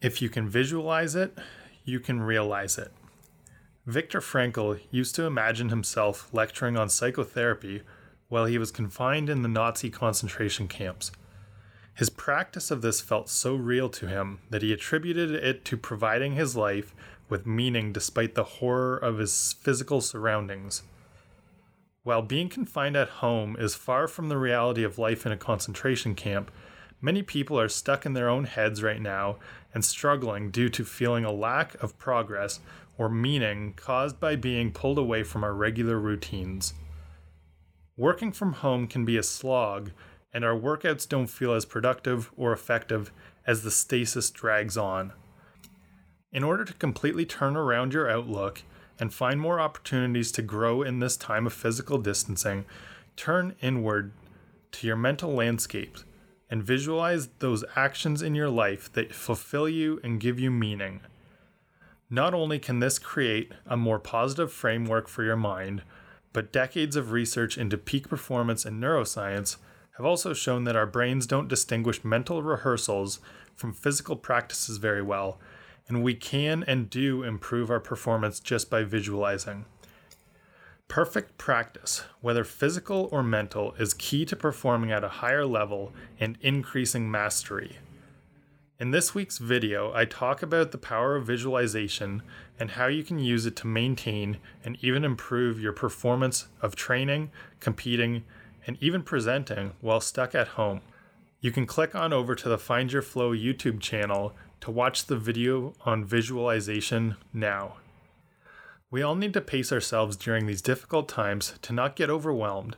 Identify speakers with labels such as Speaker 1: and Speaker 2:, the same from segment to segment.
Speaker 1: If you can visualize it, you can realize it. Viktor Frankl used to imagine himself lecturing on psychotherapy while he was confined in the Nazi concentration camps. His practice of this felt so real to him that he attributed it to providing his life with meaning despite the horror of his physical surroundings. While being confined at home is far from the reality of life in a concentration camp, many people are stuck in their own heads right now and struggling due to feeling a lack of progress or meaning caused by being pulled away from our regular routines. Working from home can be a slog, and our workouts don't feel as productive or effective as the stasis drags on. In order to completely turn around your outlook, and find more opportunities to grow in this time of physical distancing, turn inward to your mental landscape and visualize those actions in your life that fulfill you and give you meaning. Not only can this create a more positive framework for your mind, but decades of research into peak performance and neuroscience have also shown that our brains don't distinguish mental rehearsals from physical practices very well and we can and do improve our performance just by visualizing. Perfect practice, whether physical or mental, is key to performing at a higher level and increasing mastery. In this week's video, I talk about the power of visualization and how you can use it to maintain and even improve your performance of training, competing, and even presenting while stuck at home. You can click on over to the Find Your Flow YouTube channel to watch the video on visualization now. We all need to pace ourselves during these difficult times to not get overwhelmed,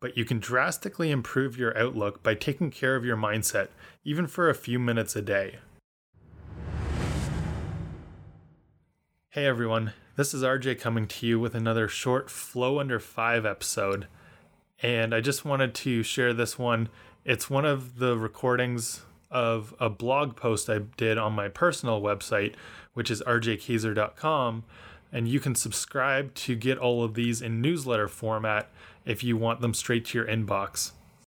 Speaker 1: but you can drastically improve your outlook by taking care of your mindset, even for a few minutes a day. Hey everyone, this is RJ coming to you with another short Flow Under 5 episode. And I just wanted to share this one. It's one of the recordings of a blog post I did on my personal website, which is rjkaiser.com. And you can subscribe to get all of these in newsletter format if you want them straight to your inbox.